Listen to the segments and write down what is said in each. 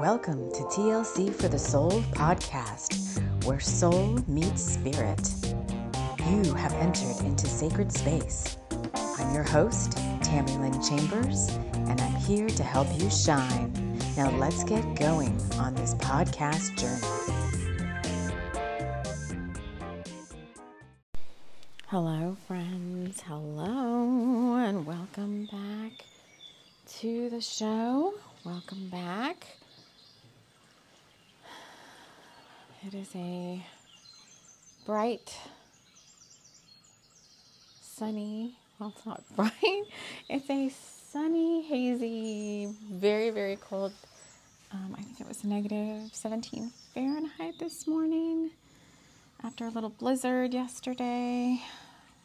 Welcome to TLC for the Soul podcast, where soul meets spirit. You have entered into sacred space. I'm your host, Tami Lyn Chambers, and I'm here to help you shine. Now let's get going on this podcast journey. Hello, friends. Hello, and welcome back to the show. Welcome back. It is a bright, sunny, well, it's not bright, it's a sunny, hazy, very, very cold. Um, I think it was negative 17 Fahrenheit this morning after a little blizzard yesterday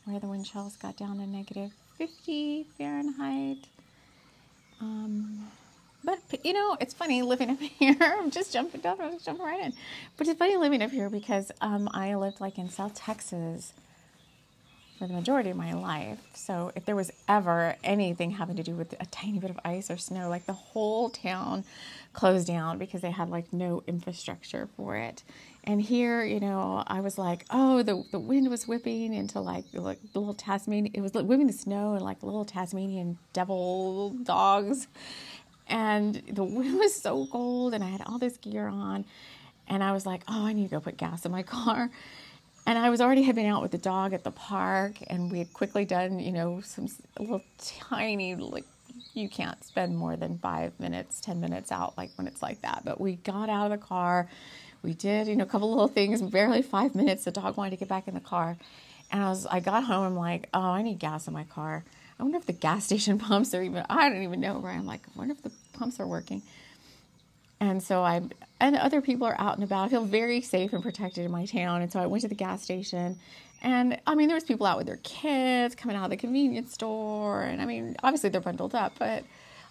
where the wind chills got down to negative 50 Fahrenheit. Um, but you know, it's funny living up here. I'm just jumping down, I'm just jumping right in. But it's funny living up here because um, I lived like in South Texas for the majority of my life. So if there was ever anything having to do with a tiny bit of ice or snow, like the whole town closed down because they had like no infrastructure for it. And here, you know, I was like, oh, the, the wind was whipping into like like little Tasmanian. It was whipping the snow and like little Tasmanian devil dogs and the wind was so cold and I had all this gear on and I was like, oh, I need to go put gas in my car. And I was already been out with the dog at the park and we had quickly done, you know, some little tiny like you can't spend more than 5 minutes, 10 minutes out like when it's like that. But we got out of the car. We did, you know, a couple little things, barely 5 minutes the dog wanted to get back in the car. And I was I got home I'm like, "Oh, I need gas in my car." I wonder if the gas station pumps are even, I don't even know, right? I'm like, I wonder if the pumps are working. And so I, and other people are out and about. I feel very safe and protected in my town. And so I went to the gas station. And I mean, there was people out with their kids coming out of the convenience store. And I mean, obviously they're bundled up, but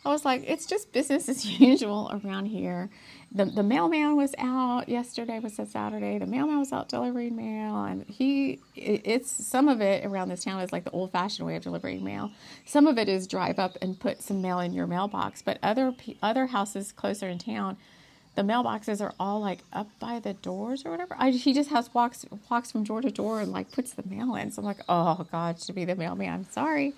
I was like, it's just business as usual around here. The, the mailman was out yesterday was a Saturday. The mailman was out delivering mail, and he it, it's some of it around this town is like the old fashioned way of delivering mail. Some of it is drive up and put some mail in your mailbox, but other other houses closer in town, the mailboxes are all like up by the doors or whatever. I, he just has walks walks from door to door and like puts the mail in. So I'm like, oh God, to be the mailman. I'm sorry.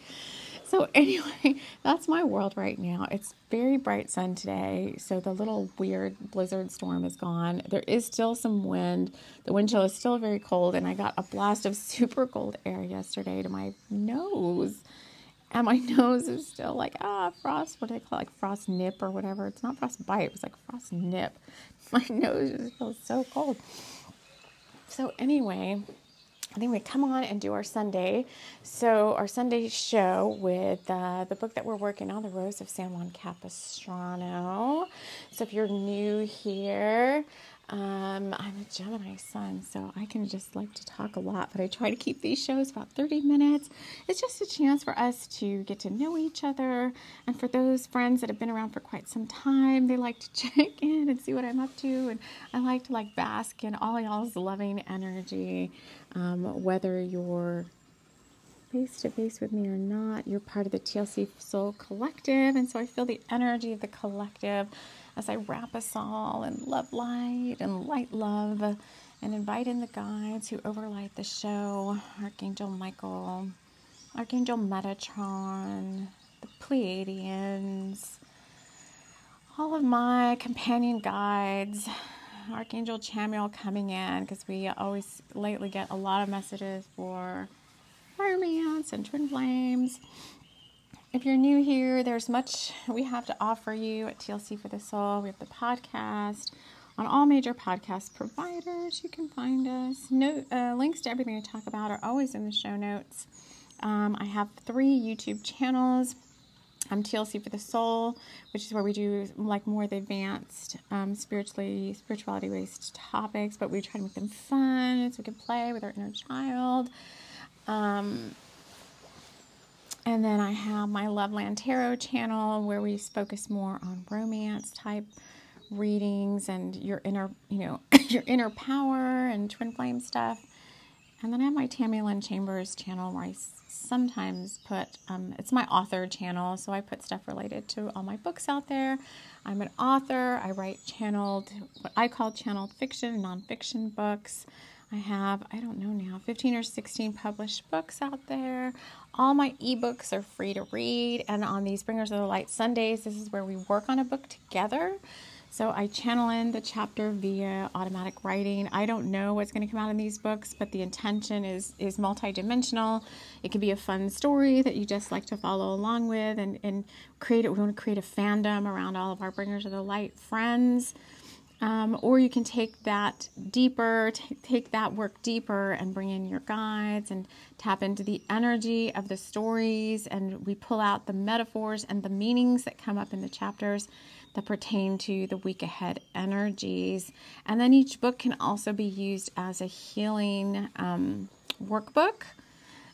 So, anyway, that's my world right now. It's very bright sun today. So, the little weird blizzard storm is gone. There is still some wind. The wind chill is still very cold. And I got a blast of super cold air yesterday to my nose. And my nose is still like, ah, frost, what do they call it? Like frost nip or whatever. It's not frost bite, it was like frost nip. My nose just feels so cold. So, anyway, I think we come on and do our Sunday. So, our Sunday show with uh, the book that we're working on, The Rose of San Juan Capistrano. So, if you're new here, um, I'm a Gemini sun, so I can just like to talk a lot, but I try to keep these shows about 30 minutes. It's just a chance for us to get to know each other. And for those friends that have been around for quite some time, they like to check in and see what I'm up to. And I like to like bask in all y'all's loving energy, um, whether you're face to face with me or not, you're part of the TLC Soul Collective. And so I feel the energy of the collective as I wrap us all in love light and light love and invite in the guides who overlight the show Archangel Michael, Archangel Metatron, the Pleiadians, all of my companion guides. Archangel Chamuel coming in because we always lately get a lot of messages for romance and twin flames if you're new here, there's much we have to offer you at TLC for the Soul. We have the podcast on all major podcast providers. You can find us. No, uh, links to everything we talk about are always in the show notes. Um, I have three YouTube channels. I'm TLC for the Soul, which is where we do like more the advanced um, spiritually spirituality based topics, but we try to make them fun so we can play with our inner child. Um, and then I have my Loveland Tarot channel where we focus more on romance type readings and your inner, you know, your inner power and twin flame stuff. And then I have my Tami Lyn Chambers channel where I sometimes put, um, it's my author channel, so I put stuff related to all my books out there. I'm an author. I write channeled, what I call channeled fiction, nonfiction books. I have, I don't know now, 15 or 16 published books out there. All my ebooks are free to read. And on these Bringers of the Light Sundays, this is where we work on a book together. So I channel in the chapter via automatic writing. I don't know what's going to come out in these books, but the intention is is multidimensional. It can be a fun story that you just like to follow along with and, and create it. We want to create a fandom around all of our Bringers of the Light friends. Um, or you can take that deeper, t- take that work deeper and bring in your guides and tap into the energy of the stories. And we pull out the metaphors and the meanings that come up in the chapters that pertain to the week ahead energies. And then each book can also be used as a healing um, workbook.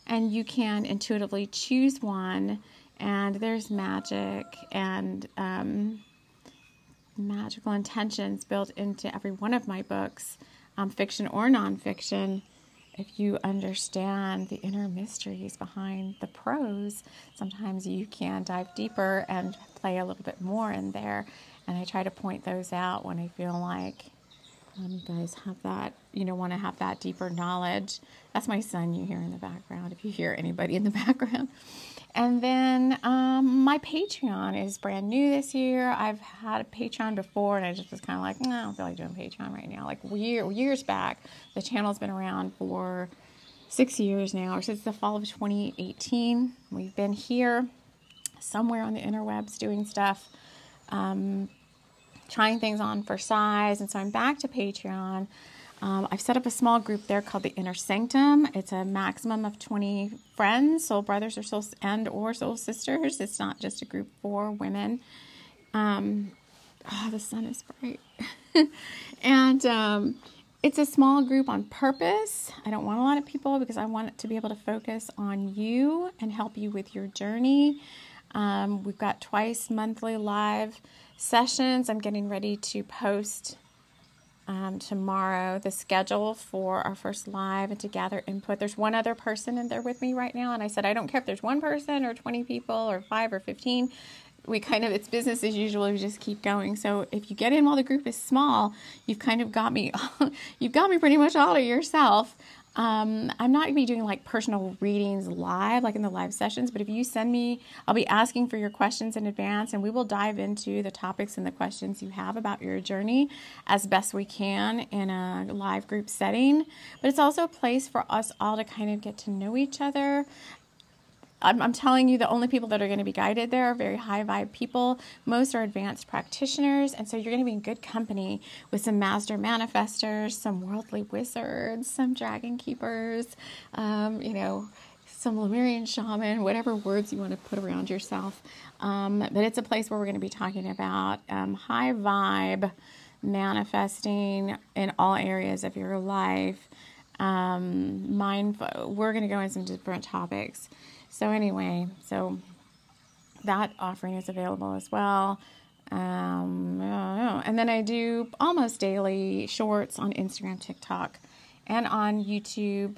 And you can intuitively choose one. And there's magic and um, magical intentions built into every one of my books, um, fiction or nonfiction. If you understand the inner mysteries behind the prose, sometimes you can dive deeper and play a little bit more in there. And I try to point those out when I feel like um, you guys have that, you know, want to have that deeper knowledge. That's my son you hear in the background, if you hear anybody in the background. And then um, my Patreon is brand new this year. I've had a Patreon before, and I just was kind of like, no, I don't feel like doing Patreon right now. Like year, years back, the channel's been around for six years now, or since the fall of 2018. We've been here somewhere on the interwebs doing stuff, um, trying things on for size. And so I'm back to Patreon. Um, I've set up a small group there called the Inner Sanctum. It's a maximum of 20 friends, soul brothers or soul and or soul sisters. It's not just a group for women. Um, oh, the sun is bright. and um, it's a small group on purpose. I don't want a lot of people because I want it to be able to focus on you and help you with your journey. Um, we've got twice monthly live sessions. I'm getting ready to post um, tomorrow the schedule for our first live and to gather input. There's one other person in there with me right now, and I said, I don't care if there's one person or 20 people or five or 15. We kind of, it's business as usual. We just keep going. So if you get in while the group is small, you've kind of got me, you've got me pretty much all to yourself. Um, I'm not going to be doing like personal readings live, like in the live sessions, but if you send me, I'll be asking for your questions in advance and we will dive into the topics and the questions you have about your journey as best we can in a live group setting. But it's also a place for us all to kind of get to know each other, I'm, I'm telling you, the only people that are going to be guided there are very high vibe people. Most are advanced practitioners, and so you're going to be in good company with some master manifestors, some worldly wizards, some dragon keepers, um, you know, some Lemurian shaman, whatever words you want to put around yourself. Um, but it's a place where we're going to be talking about um, high vibe manifesting in all areas of your life. Um, mindful. We're going to go into some different topics. So, anyway, so that offering is available as well. Um, and then I do almost daily shorts on Instagram, TikTok, and on YouTube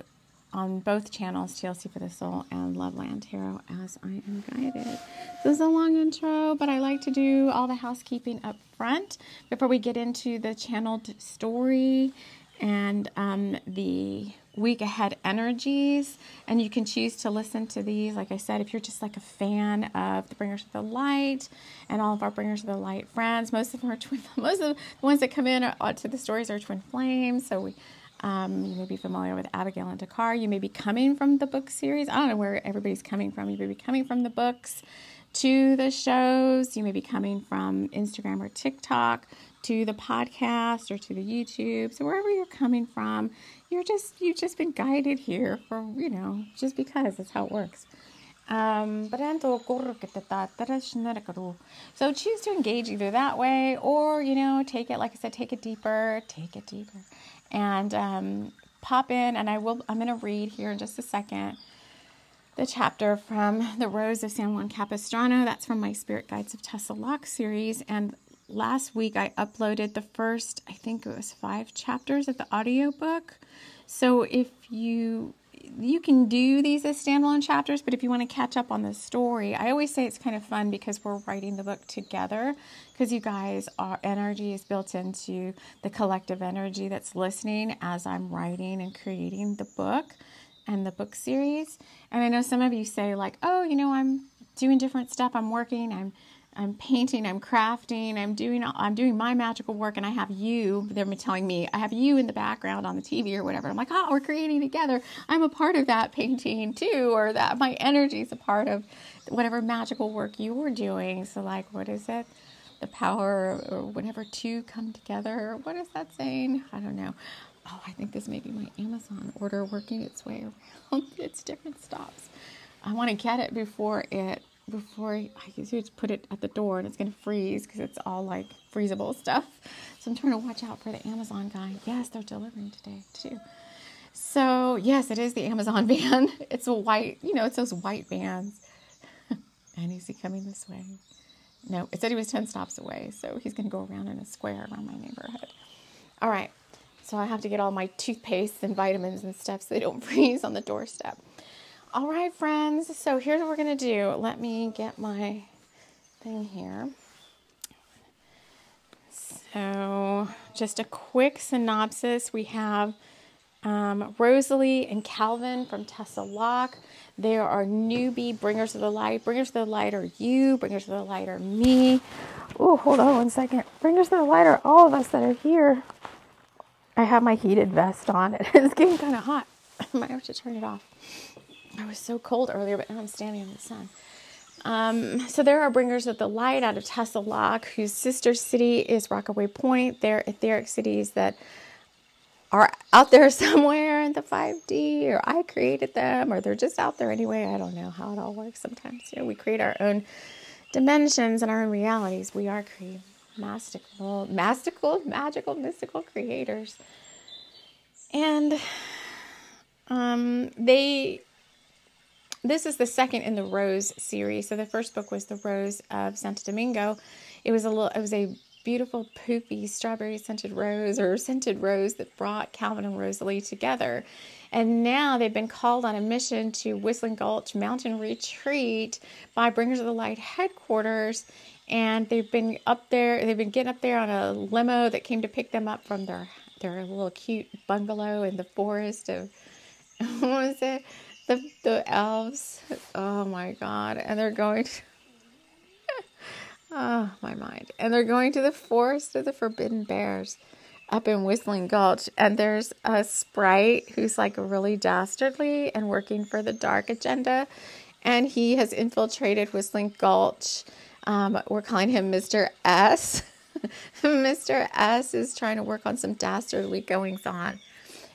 on both channels, TLC for the Soul and Loveland Tarot, as I am guided. This is a long intro, but I like to do all the housekeeping up front before we get into the channeled story and um, the week ahead energies. And you can choose to listen to these. Like I said, if you're just like a fan of the Bringers of the Light and all of our Bringers of the Light friends, most of them are twin. Most of the ones that come in are, to the stories are twin flames. So we. Um, you may be familiar with Abigail and Dakar. You may be coming from the book series. I don't know where everybody's coming from. You may be coming from the books to the shows. You may be coming from Instagram or TikTok to the podcast or to the YouTube. So wherever you're coming from, you're just you've just been guided here for you know just because. That's how it works. Um, so choose to engage either that way or you know take it like I said take it deeper take it deeper. And um, pop in and I will I'm going to read here in just a second the chapter from the Rose of San Juan Capistrano. That's from my Spirit Guides of Tessa Locke series. And last week I uploaded the first I think it was five chapters of the audiobook So if you you can do these as standalone chapters, but if you want to catch up on the story, I always say it's kind of fun because we're writing the book together. Because you guys, our energy is built into the collective energy that's listening as I'm writing and creating the book and the book series. And I know some of you say, like, oh, you know, I'm doing different stuff, I'm working, I'm I'm painting, I'm crafting, I'm doing I'm doing my magical work and I have you, they're telling me, I have you in the background on the TV or whatever. I'm like, "Oh, we're creating together. I'm a part of that painting too or that my energy is a part of whatever magical work you're doing." So like, what is it? The power or whatever two come together. What is that saying? I don't know. Oh, I think this may be my Amazon order working its way around its different stops. I want to get it before it before I just put it at the door and it's going to freeze because it's all like freezable stuff. So I'm trying to watch out for the Amazon guy. Yes, they're delivering today too. So yes, it is the Amazon van. It's a white, you know, it's those white vans. and is he coming this way? No, it said he was 10 stops away. So he's going to go around in a square around my neighborhood. All right. So I have to get all my toothpaste and vitamins and stuff so they don't freeze on the doorstep. All right, friends. So here's what we're going to do. Let me get my thing here. So, just a quick synopsis. We have um, Rosalie and Calvin from Tessa Locke. They are newbie bringers of the light. Bringers of the light are you. Bringers of the light are me. Oh, hold on one second. Bringers of the light are all of us that are here. I have my heated vest on. It's getting kind of hot. I might have to turn it off. I was so cold earlier, but now I'm standing in the sun. Um, so there are bringers of the light out of Locke, whose sister city is Rockaway Point. They're etheric cities that are out there somewhere in the 5D, or I created them, or they're just out there anyway. I don't know how it all works sometimes. You know, we create our own dimensions and our own realities. We are mystical, mystical, magical, mystical creators. And um, they this is the second in the Rose series. So the first book was The Rose of Santo Domingo. It was a little it was a beautiful poofy strawberry scented rose or scented rose that brought Calvin and Rosalie together. And now they've been called on a mission to Whistling Gulch Mountain Retreat by Bringers of the Light headquarters. And they've been up there, they've been getting up there on a limo that came to pick them up from their their little cute bungalow in the forest of what was it? The the elves. Oh my god! And they're going. To, oh my mind! And they're going to the forest of the forbidden bears, up in Whistling Gulch. And there's a sprite who's like really dastardly and working for the dark agenda, and he has infiltrated Whistling Gulch. Um, we're calling him Mr. S. Mr. S is trying to work on some dastardly goings on.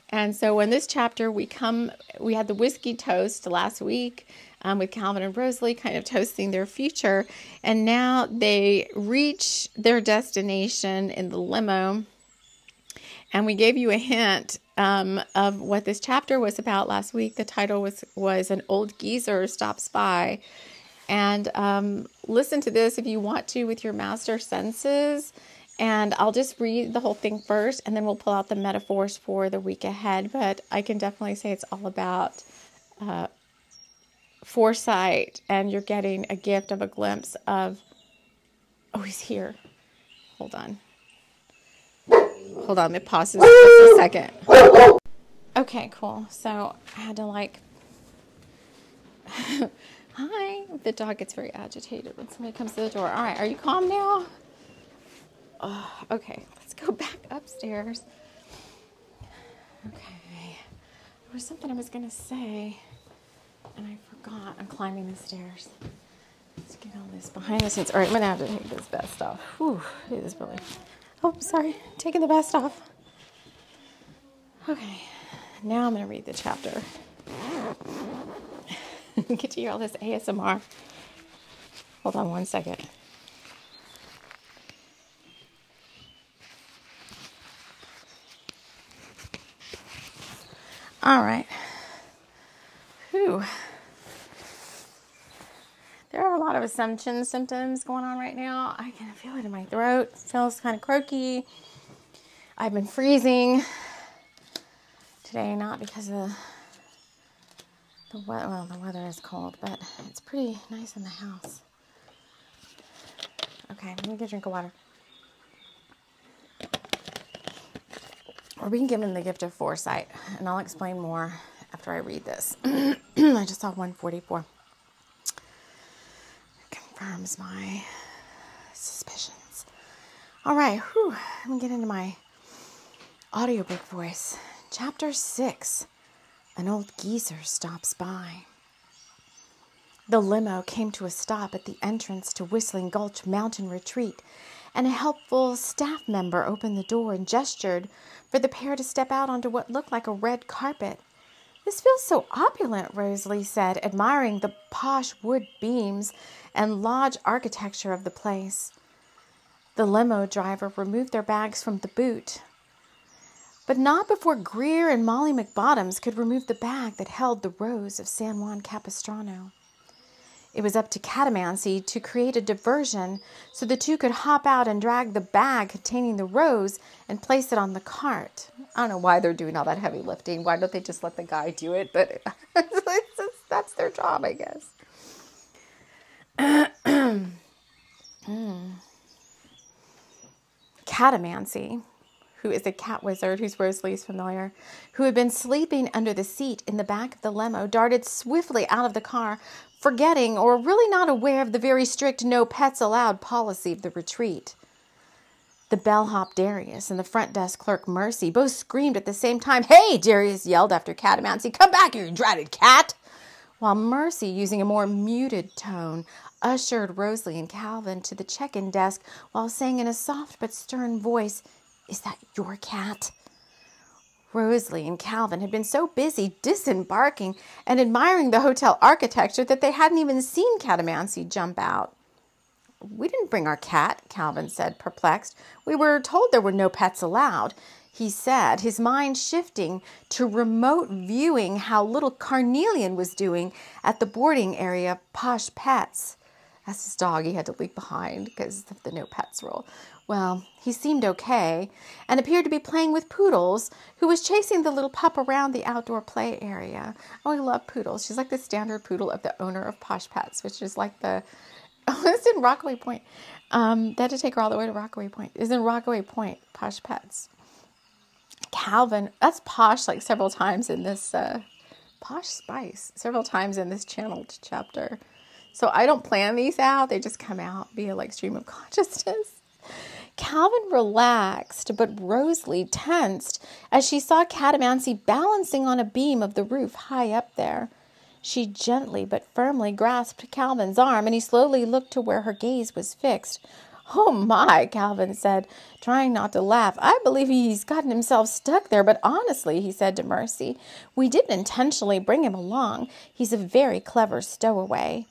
And so in this chapter, we come, we had the whiskey toast last week um, with Calvin and Rosalie kind of toasting their future. And now they reach their destination in the limo. And we gave you a hint um, of what this chapter was about last week. The title was, was An Old Geezer Stops By. And um, listen to this if you want to with your master senses. And I'll just read the whole thing first and then we'll pull out the metaphors for the week ahead. But I can definitely say it's all about uh, foresight and you're getting a gift of a glimpse of, oh, he's here. Hold on. Hold on, it pauses just a second. Okay, cool. So I had to like. Hi. The dog gets very agitated when somebody comes to the door. All right, are you calm now? Oh, okay, let's go back upstairs. Okay, there was something I was to say, and I forgot. I'm climbing the stairs. Let's get all this behind the scenes. All right, I'm to have to take this vest off. Whew, it is really. Oh, sorry, taking the vest off. Okay, now I'm to read the chapter. get to hear all this ASMR. Hold on one second. All right. Whew. There are a lot of ascension symptoms going on right now. I can feel it in my throat. It feels kind of croaky. I've been freezing. today, not because of the weather. Well, the weather is cold, but it's pretty nice in the house. Okay, let me get a drink of water. We're being given the gift of foresight, and I'll explain more after I read this. I just saw 144. confirms my suspicions. All right, whew, let me get into my audiobook voice. Chapter 6 An old geezer stops by. The limo came to a stop at the entrance to Whistling Gulch Mountain Retreat, and a helpful staff member opened the door and gestured for the pair to step out onto what looked like a red carpet. This feels so opulent, Rosalie said, admiring the posh wood beams and lodge architecture of the place. The limo driver removed their bags from the boot, but not before Greer and Molly McBottoms could remove the bag that held the rose of San Juan Capistrano. It was up to Catamancy to create a diversion so the two could hop out and drag the bag containing the rose and place it on the cart. I don't know why they're doing all that heavy lifting. Why don't they just let the guy do it? But that's their job, I guess. Catamancy, who is a cat wizard whose Rosalie's familiar, who had been sleeping under the seat in the back of the limo, darted swiftly out of the car, forgetting or really not aware of the very strict no pets allowed policy of the retreat. The bellhop Darius and the front desk clerk Mercy both screamed at the same time. Hey, Darius yelled after Catamancy, come back, you dratted cat! While Mercy, using a more muted tone, ushered Rosalie and Calvin to the check in desk while saying in a soft but stern voice, Is that your cat? Rosalie and Calvin had been so busy disembarking and admiring the hotel architecture that they hadn't even seen Catamancy jump out. We didn't bring our cat, Calvin said, perplexed. We were told there were no pets allowed, he said, his mind shifting to remote viewing how little Carnelian was doing at the boarding area Posh Pets. That's his dog he had to leave behind because of the no pets rule. Well, he seemed okay and appeared to be playing with Poodles, who was chasing the little pup around the outdoor play area. Oh, I love Poodles. She's like the standard poodle of the owner of Posh Pets, which is like the. Oh, it's in Rockaway Point. Um, they had to take her all the way to Rockaway Point. It's in Rockaway Point, Posh Pets. Calvin, that's posh like several times in this uh, posh spice, several times in this channeled chapter. So I don't plan these out; they just come out via like stream of consciousness. Calvin relaxed, but Rosalie tensed as she saw Catamancy balancing on a beam of the roof high up there. She gently but firmly grasped Calvin's arm, and he slowly looked to where her gaze was fixed. Oh my, Calvin said, trying not to laugh. I believe he's gotten himself stuck there, but honestly, he said to Mercy, we didn't intentionally bring him along. He's a very clever stowaway.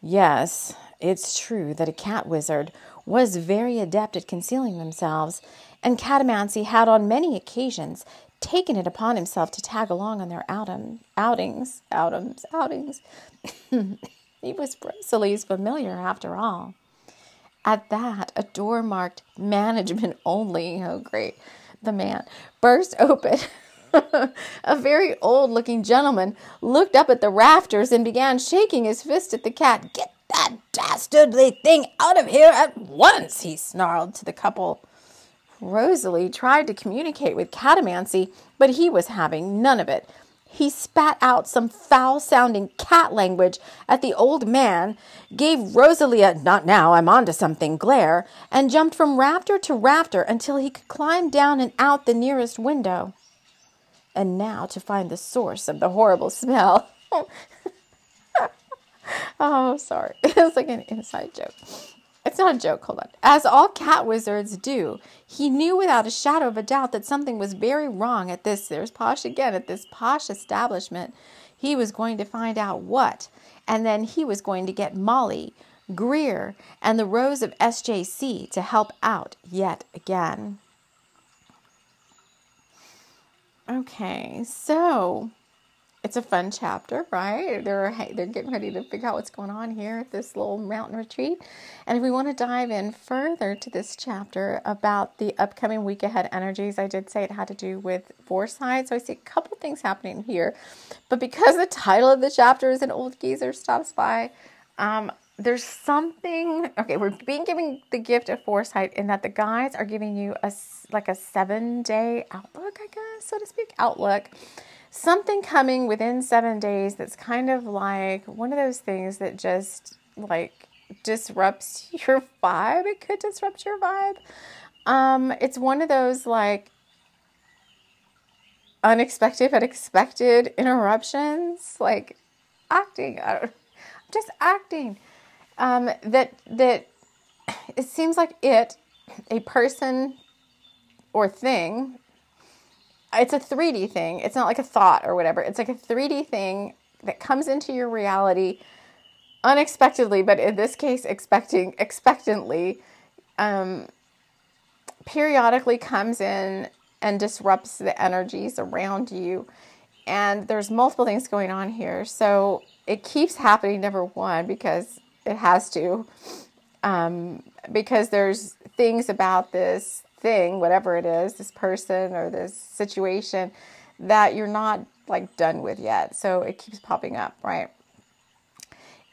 Yes, it's true that a cat wizard was very adept at concealing themselves, and Catamancy had on many occasions taken it upon himself to tag along on their outum, outings, outings, outings. he was Rosalie's familiar after all. At that, a door marked management only, oh great, the man, burst open. a very old looking gentleman looked up at the rafters and began shaking his fist at the cat. Get that dastardly thing out of here at once, he snarled to the couple. Rosalie tried to communicate with Catamancy, but he was having none of it. He spat out some foul sounding cat language at the old man, gave Rosalie a not now, I'm on to something glare, and jumped from rafter to rafter until he could climb down and out the nearest window. And now to find the source of the horrible smell. oh, sorry. it's like an inside joke. It's not a joke, hold on. As all cat wizards do, he knew without a shadow of a doubt that something was very wrong at this, there's Posh again, at this posh establishment. He was going to find out what, and then he was going to get Molly, Greer, and the Rose of SJC to help out yet again. Okay, so it's a fun chapter, right? They're they're getting ready to figure out what's going on here at this little mountain retreat. And if we want to dive in further to this chapter about the upcoming week ahead energies, I did say it had to do with foresight. So I see a couple things happening here. But because the title of the chapter is an old geezer stops by, um, there's something okay we're being given the gift of foresight in that the guides are giving you a like a seven day outlook i guess so to speak outlook something coming within seven days that's kind of like one of those things that just like disrupts your vibe. It could disrupt your vibe. Um, it's one of those like unexpected but expected interruptions, like acting. I don't, just acting. Um, that that it seems like it, a person or thing it's a 3D thing. It's not like a thought or whatever. It's like a 3D thing that comes into your reality unexpectedly, but in this case, expecting expectantly, um, periodically comes in and disrupts the energies around you. And there's multiple things going on here. So it keeps happening, number one, because it has to. Um, because there's things about this thing, whatever it is, this person or this situation that you're not like done with yet. So it keeps popping up, right?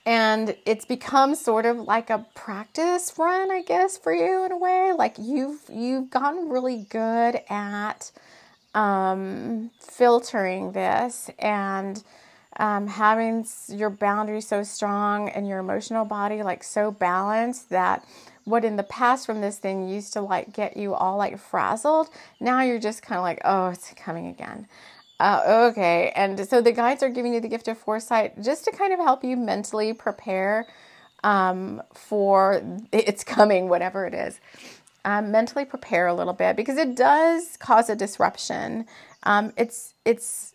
And it's become sort of like a practice run, I guess, for you in a way. Like you've you've gotten really good at um, filtering this and um, having your boundaries so strong and your emotional body like so balanced that what in the past from this thing used to like get you all like frazzled, now you're just kind of like, oh, it's coming again. Uh, okay. And so the guides are giving you the gift of foresight just to kind of help you mentally prepare um, for it's coming, whatever it is. Um, mentally prepare a little bit because it does cause a disruption. Um, it's it's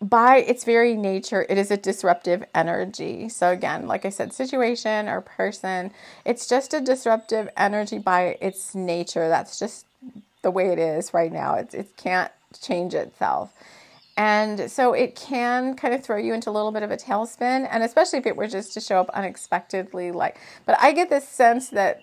by its very nature, it is a disruptive energy. So, again, like I said, situation or person, it's just a disruptive energy by its nature. That's just the way it is right now. It, it can't change itself. And so it can kind of throw you into a little bit of a tailspin, and especially if it were just to show up unexpectedly. Like, but I get this sense that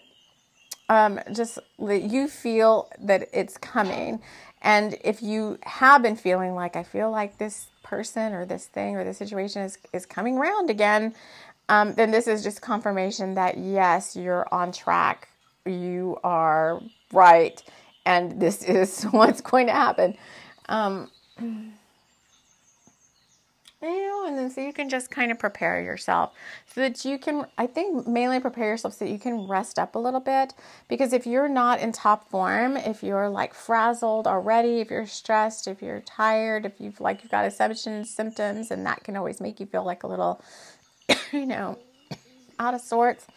um, just that you feel that it's coming. And if you have been feeling like, I feel like this person or this thing or this situation is, is coming around again, um, then this is just confirmation that yes, you're on track. You are right. And this is what's going to happen. Um, you know, and then so you can just kind of prepare yourself so that you can, I think, mainly prepare yourself so that you can rest up a little bit. Because if you're not in top form, if you're like frazzled already, if you're stressed, if you're tired, if you've like you've got ascension symptoms, and that can always make you feel like a little, you know, out of sorts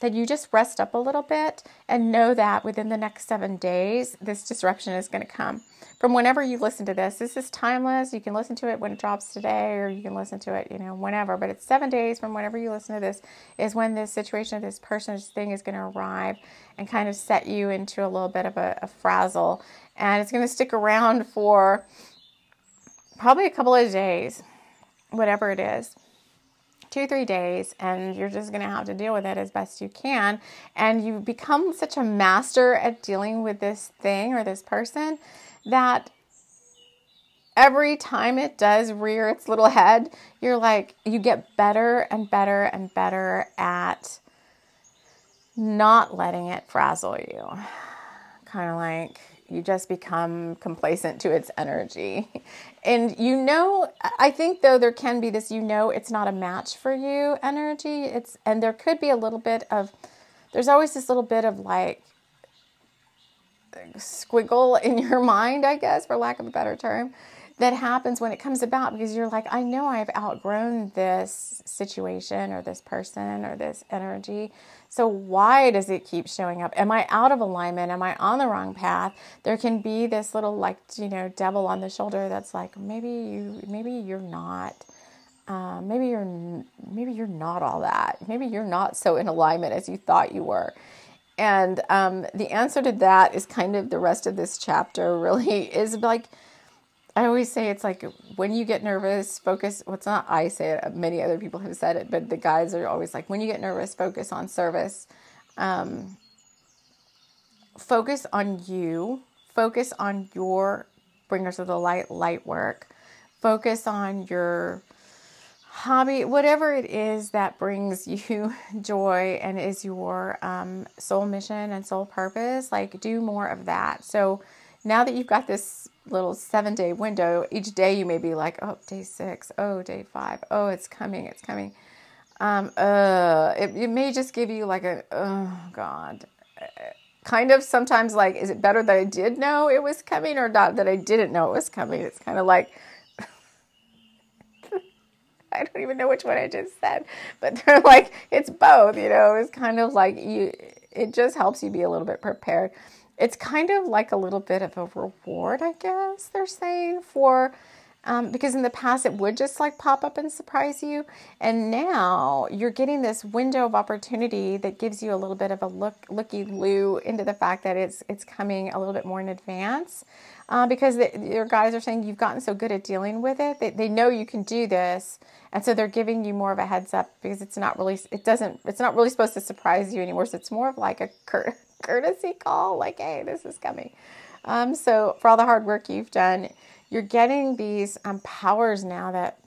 then you just rest up a little bit and know that within the next seven days, this disruption is going to come. From whenever you listen to this, this is timeless. You can listen to it when it drops today, or you can listen to it, you know, whenever. But it's seven days from whenever you listen to this, is when this situation, of this person, this thing is going to arrive and kind of set you into a little bit of a, a frazzle. And it's going to stick around for probably a couple of days, whatever it is two, three days, and you're just going to have to deal with it as best you can. And you become such a master at dealing with this thing or this person that every time it does rear its little head, you're like, you get better and better and better at not letting it frazzle you. Kind of like you just become complacent to its energy. And you know, I think though there can be this, you know, it's not a match for you energy. It's, and there could be a little bit of, there's always this little bit of like squiggle in your mind, I guess, for lack of a better term, that happens when it comes about because you're like, I know I've outgrown this situation or this person or this energy. So, why does it keep showing up? Am I out of alignment? Am I on the wrong path? There can be this little, like, you know, devil on the shoulder that's like, maybe you, maybe you're not. Uh, maybe you're maybe you're not all that. Maybe you're not so in alignment as you thought you were. And um, the answer to that is kind of the rest of this chapter. Really, is like I always say it's like when you get nervous, focus. What's well, not I say it. Many other people have said it, but the guys are always like, when you get nervous, focus on service. Um, focus on you. Focus on your bringers of the light, light work. Focus on your hobby, whatever it is that brings you joy and is your um, soul mission and soul purpose. Like, do more of that. So now that you've got this little seven day window, each day you may be like, oh, day six, oh, day five, oh, it's coming, it's coming. Um, uh, it, it may just give you like a, oh, God. Kind of sometimes like, is it better that I did know it was coming or not that I didn't know it was coming? It's kind of like, I don't even know which one I just said, but they're like, it's both, you know, it's kind of like you, it just helps you be a little bit prepared it's kind of like a little bit of a reward, I guess they're saying for um, because in the past it would just like pop up and surprise you, and now you're getting this window of opportunity that gives you a little bit of a look looky loo into the fact that it's it's coming a little bit more in advance. Uh, because the, your guys are saying you've gotten so good at dealing with it, they, they know you can do this, and so they're giving you more of a heads up because it's not really it doesn't it's not really supposed to surprise you anymore. So it's more of like a cur- courtesy call, like, hey, this is coming. Um, so, for all the hard work you've done, you're getting these um, powers now that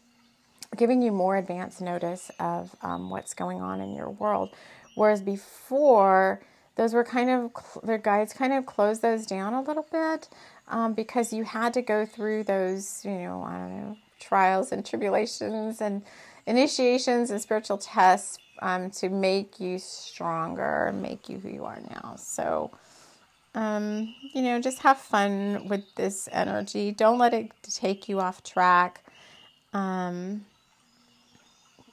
are giving you more advance notice of um, what's going on in your world. Whereas before, those were kind of, their guides kind of closed those down a little bit um, because you had to go through those, you know, I don't know, trials and tribulations and initiations and spiritual tests um, to make you stronger, and make you who you are now. So, um, you know, just have fun with this energy. Don't let it take you off track. Um,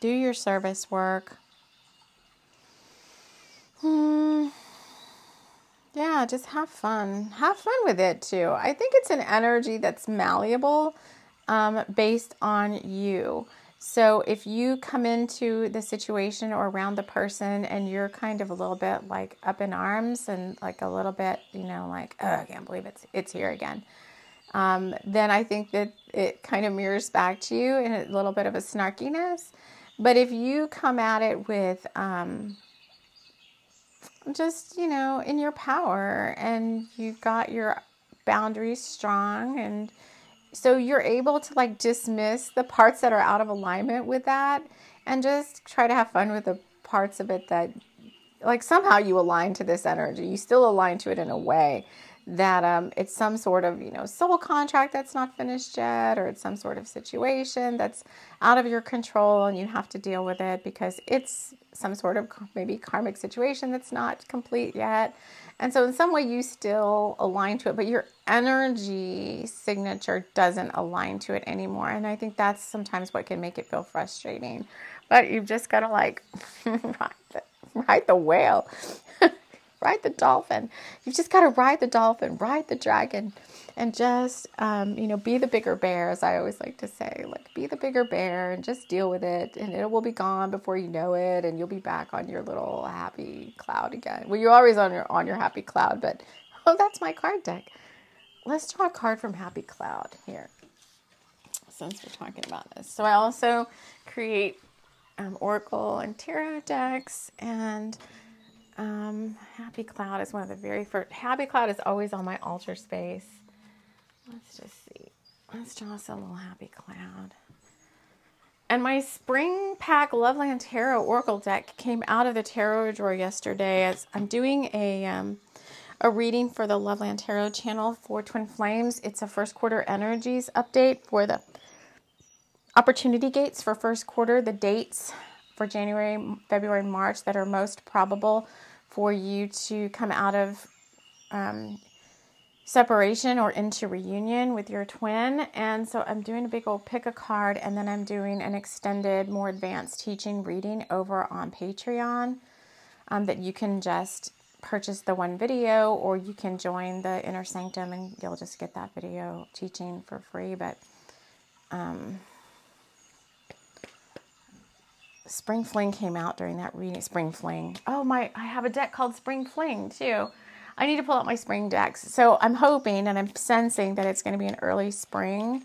do your service work. Hmm. Yeah, just have fun. Have fun with it too. I think it's an energy that's malleable um, based on you. So if you come into the situation or around the person and you're kind of a little bit like up in arms and like a little bit, you know, like, oh, I can't believe it's it's here again. Um, then I think that it kind of mirrors back to you in a little bit of a snarkiness. But if you come at it with um, just, you know, in your power and you've got your boundaries strong and so you're able to like dismiss the parts that are out of alignment with that and just try to have fun with the parts of it that like somehow you align to this energy. You still align to it in a way that um, it's some sort of you know soul contract that's not finished yet or it's some sort of situation that's out of your control and you have to deal with it because it's some sort of maybe karmic situation that's not complete yet and so, in some way, you still align to it, but your energy signature doesn't align to it anymore. And I think that's sometimes what can make it feel frustrating. But you've just got to like ride, the, ride the whale, ride the dolphin. You've just got to ride the dolphin, ride the dragon and just um, you know be the bigger bear as i always like to say. Like be the bigger bear and just deal with it and it will be gone before you know it and you'll be back on your little happy cloud again. Well you're always on your on your happy cloud but oh that's my card deck. Let's draw a card from happy cloud here since we're talking about this. So i also create um, oracle and tarot decks and um, Happy Cloud is one of the very first. Happy Cloud is always on my altar space. Let's just see. Let's draw us a little happy cloud. And my spring pack Loveland Tarot Oracle deck came out of the tarot drawer yesterday as I'm doing a um, a reading for the Loveland Tarot channel for Twin Flames. It's a first quarter energies update for the opportunity gates for first quarter, the dates for January, February, and March that are most probable for you to come out of um, separation or into reunion with your twin. And so I'm doing a big old pick a card and then I'm doing an extended, more advanced teaching reading over on Patreon um, that you can just purchase the one video or you can join the inner sanctum and you'll just get that video teaching for free. But um, Spring Fling came out during that reading. Spring Fling. Oh my, I have a deck called Spring Fling too. I need to pull out my spring decks. So I'm hoping and I'm sensing that it's going to be an early spring,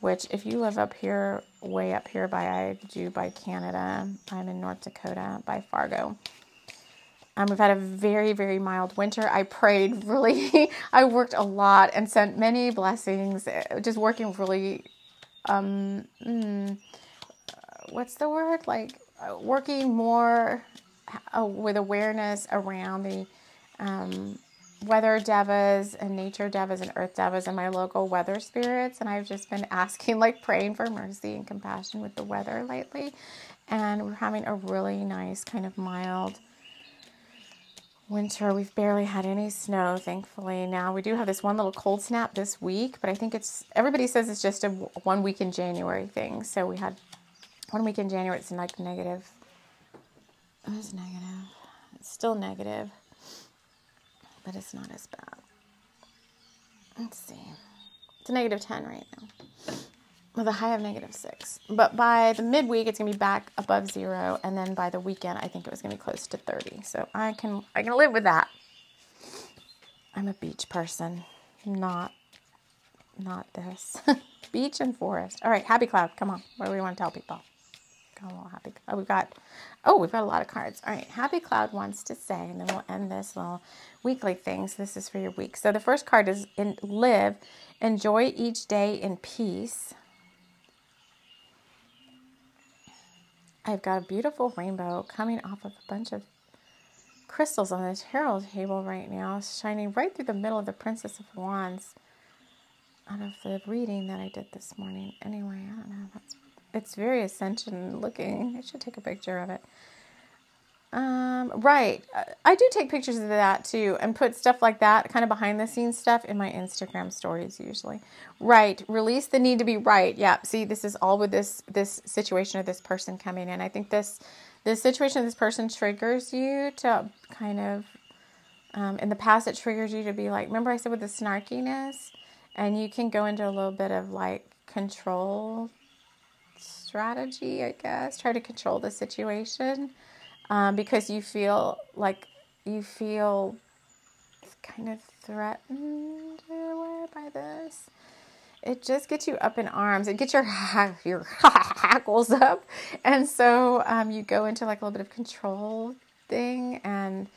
which if you live up here, way up here by I do by Canada, I'm in North Dakota by Fargo. Um, we've had a very, very mild winter. I prayed really, I worked a lot and sent many blessings, uh, just working really, um, mm, what's the word? Like uh, working more uh, with awareness around the um, weather devas and nature devas and earth devas and my local weather spirits. And I've just been asking, like praying for mercy and compassion with the weather lately. And we're having a really nice, kind of mild winter. We've barely had any snow, thankfully. Now we do have this one little cold snap this week, but I think it's everybody says it's just a one week in January thing. So we had one week in January. It's like negative. It was negative. It's still negative, but it's not as bad. Let's see. It's a negative 10 right now with a high of negative six. But by the midweek, it's gonna be back above zero, and then by the weekend, I think it was gonna be close to 30. So I can I can live with that. I'm a beach person, not not this. beach and forest. All right, happy cloud. Come on. What do we want to tell people? Come on, happy. Oh, we've got oh, we've got a lot of cards. All right, happy cloud wants to say, and then we'll end this little weekly things. So this is for your week. So the first card is in live, enjoy each day in peace. I've got a beautiful rainbow coming off of a bunch of crystals on the tarot table right now, shining right through the middle of the Princess of Wands out of the reading that I did this morning. Anyway, I don't know. That's, it's very ascension looking. I should take a picture of it. Um, right. I do take pictures of that too and put stuff like that, kind of behind the scenes stuff, in my Instagram stories usually. Right. Release the need to be right. Yeah. See, this is all with this this situation of this person coming in. I think this this situation of this person triggers you to kind of um, in the past it triggers you to be like remember I said with the snarkiness and you can go into a little bit of like control strategy, I guess. Try to control the situation um, because you feel like you feel kind of threatened by this. It just gets you up in arms. It gets your your hackles up, and so um, you go into like a little bit of control thing, and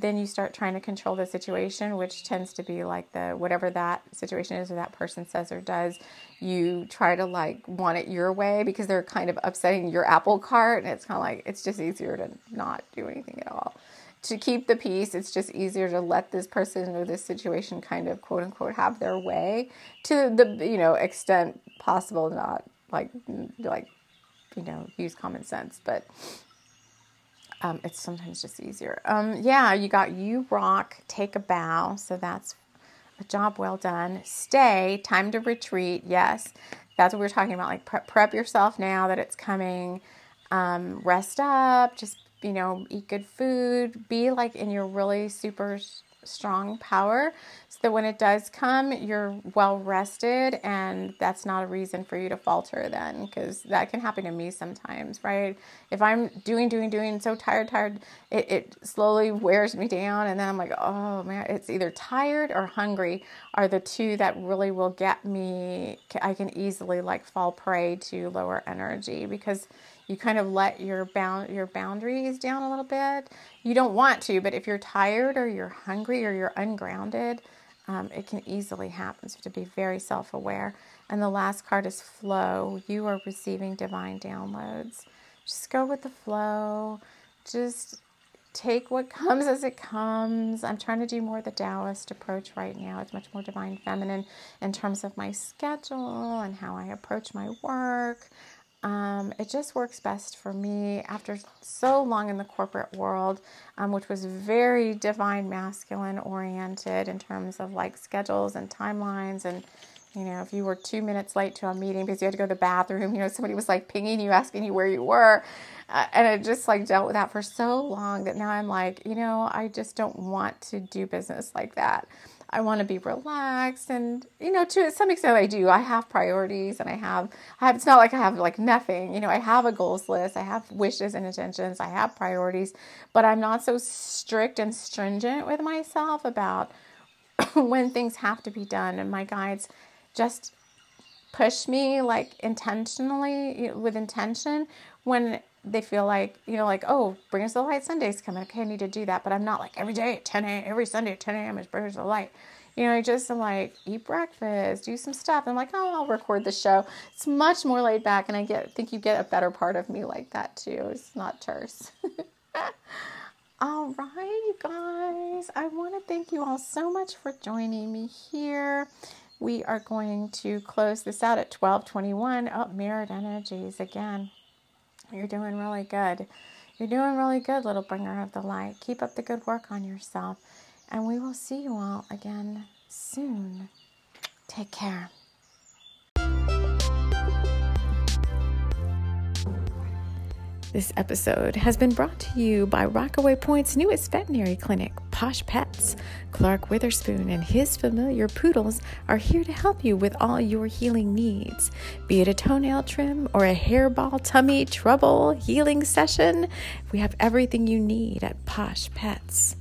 then you start trying to control the situation, which tends to be like the whatever that situation is or that person says or does, you try to like want it your way because they're kind of upsetting your apple cart. And it's kind of like it's just easier to not do anything at all. To keep the peace, it's just easier to let this person or this situation kind of quote unquote have their way to the you know extent possible, not like like you know use common sense, but um, it's sometimes just easier. Um, yeah, you got you rock, take a bow. So that's a job well done. Stay, time to retreat. Yes, that's what we are talking about. Like prep, prep yourself now that it's coming. Um, rest up, just, you know, eat good food. Be like in your really super strong power so that when it does come, you're well rested and that's not a reason for you to falter then because that can happen to me sometimes, right? If I'm doing, doing, doing, so tired, tired, it, it slowly wears me down and then I'm like, oh man, it's either tired or hungry are the two that really will get me. I can easily like fall prey to lower energy because you kind of let your bound your boundaries down a little bit. You don't want to, but if you're tired or you're hungry or you're ungrounded, um, it can easily happen. So to be very self-aware. And the last card is flow. You are receiving divine downloads. Just go with the flow. Just take what comes as it comes. I'm trying to do more of the Taoist approach right now. It's much more divine feminine in terms of my schedule and how I approach my work. Um, it just works best for me after so long in the corporate world, um, which was very divine masculine oriented in terms of like schedules and timelines and You know, if you were two minutes late to a meeting because you had to go to the bathroom, you know, somebody was like pinging you, asking you where you were. Uh, and I just like dealt with that for so long that now I'm like, you know, I just don't want to do business like that. I want to be relaxed and you know to some extent I do. I have priorities and I have I have it's not like I have like nothing. You know, I have a goals list, I have wishes and intentions, I have priorities, but I'm not so strict and stringent with myself about when things have to be done and my guides just push me like intentionally with intention when they feel like you know like oh bring us the light sunday's coming okay i need to do that. But i'm not like every day at 10 a.m every sunday at 10 a.m is bring us the light. You know i just am like eat breakfast do some stuff. I'm like oh i'll record the show. It's much more laid back and i get think you get a better part of me like that too. It's not terse. All right you guys. I want to thank you all so much for joining me here. We are going to close this out at 1221 up oh, mirrored energies again you're doing really good. You're doing really good, little bringer of the light. Keep up the good work on yourself. And we will see you all again soon. Take care. This episode has been brought to you by Rockaway Point's newest veterinary clinic, Posh Pets. Clark Witherspoon and his familiar poodles are here to help you with all your healing needs. Be it a toenail trim or a hairball tummy trouble healing session, we have everything you need at Posh Pets.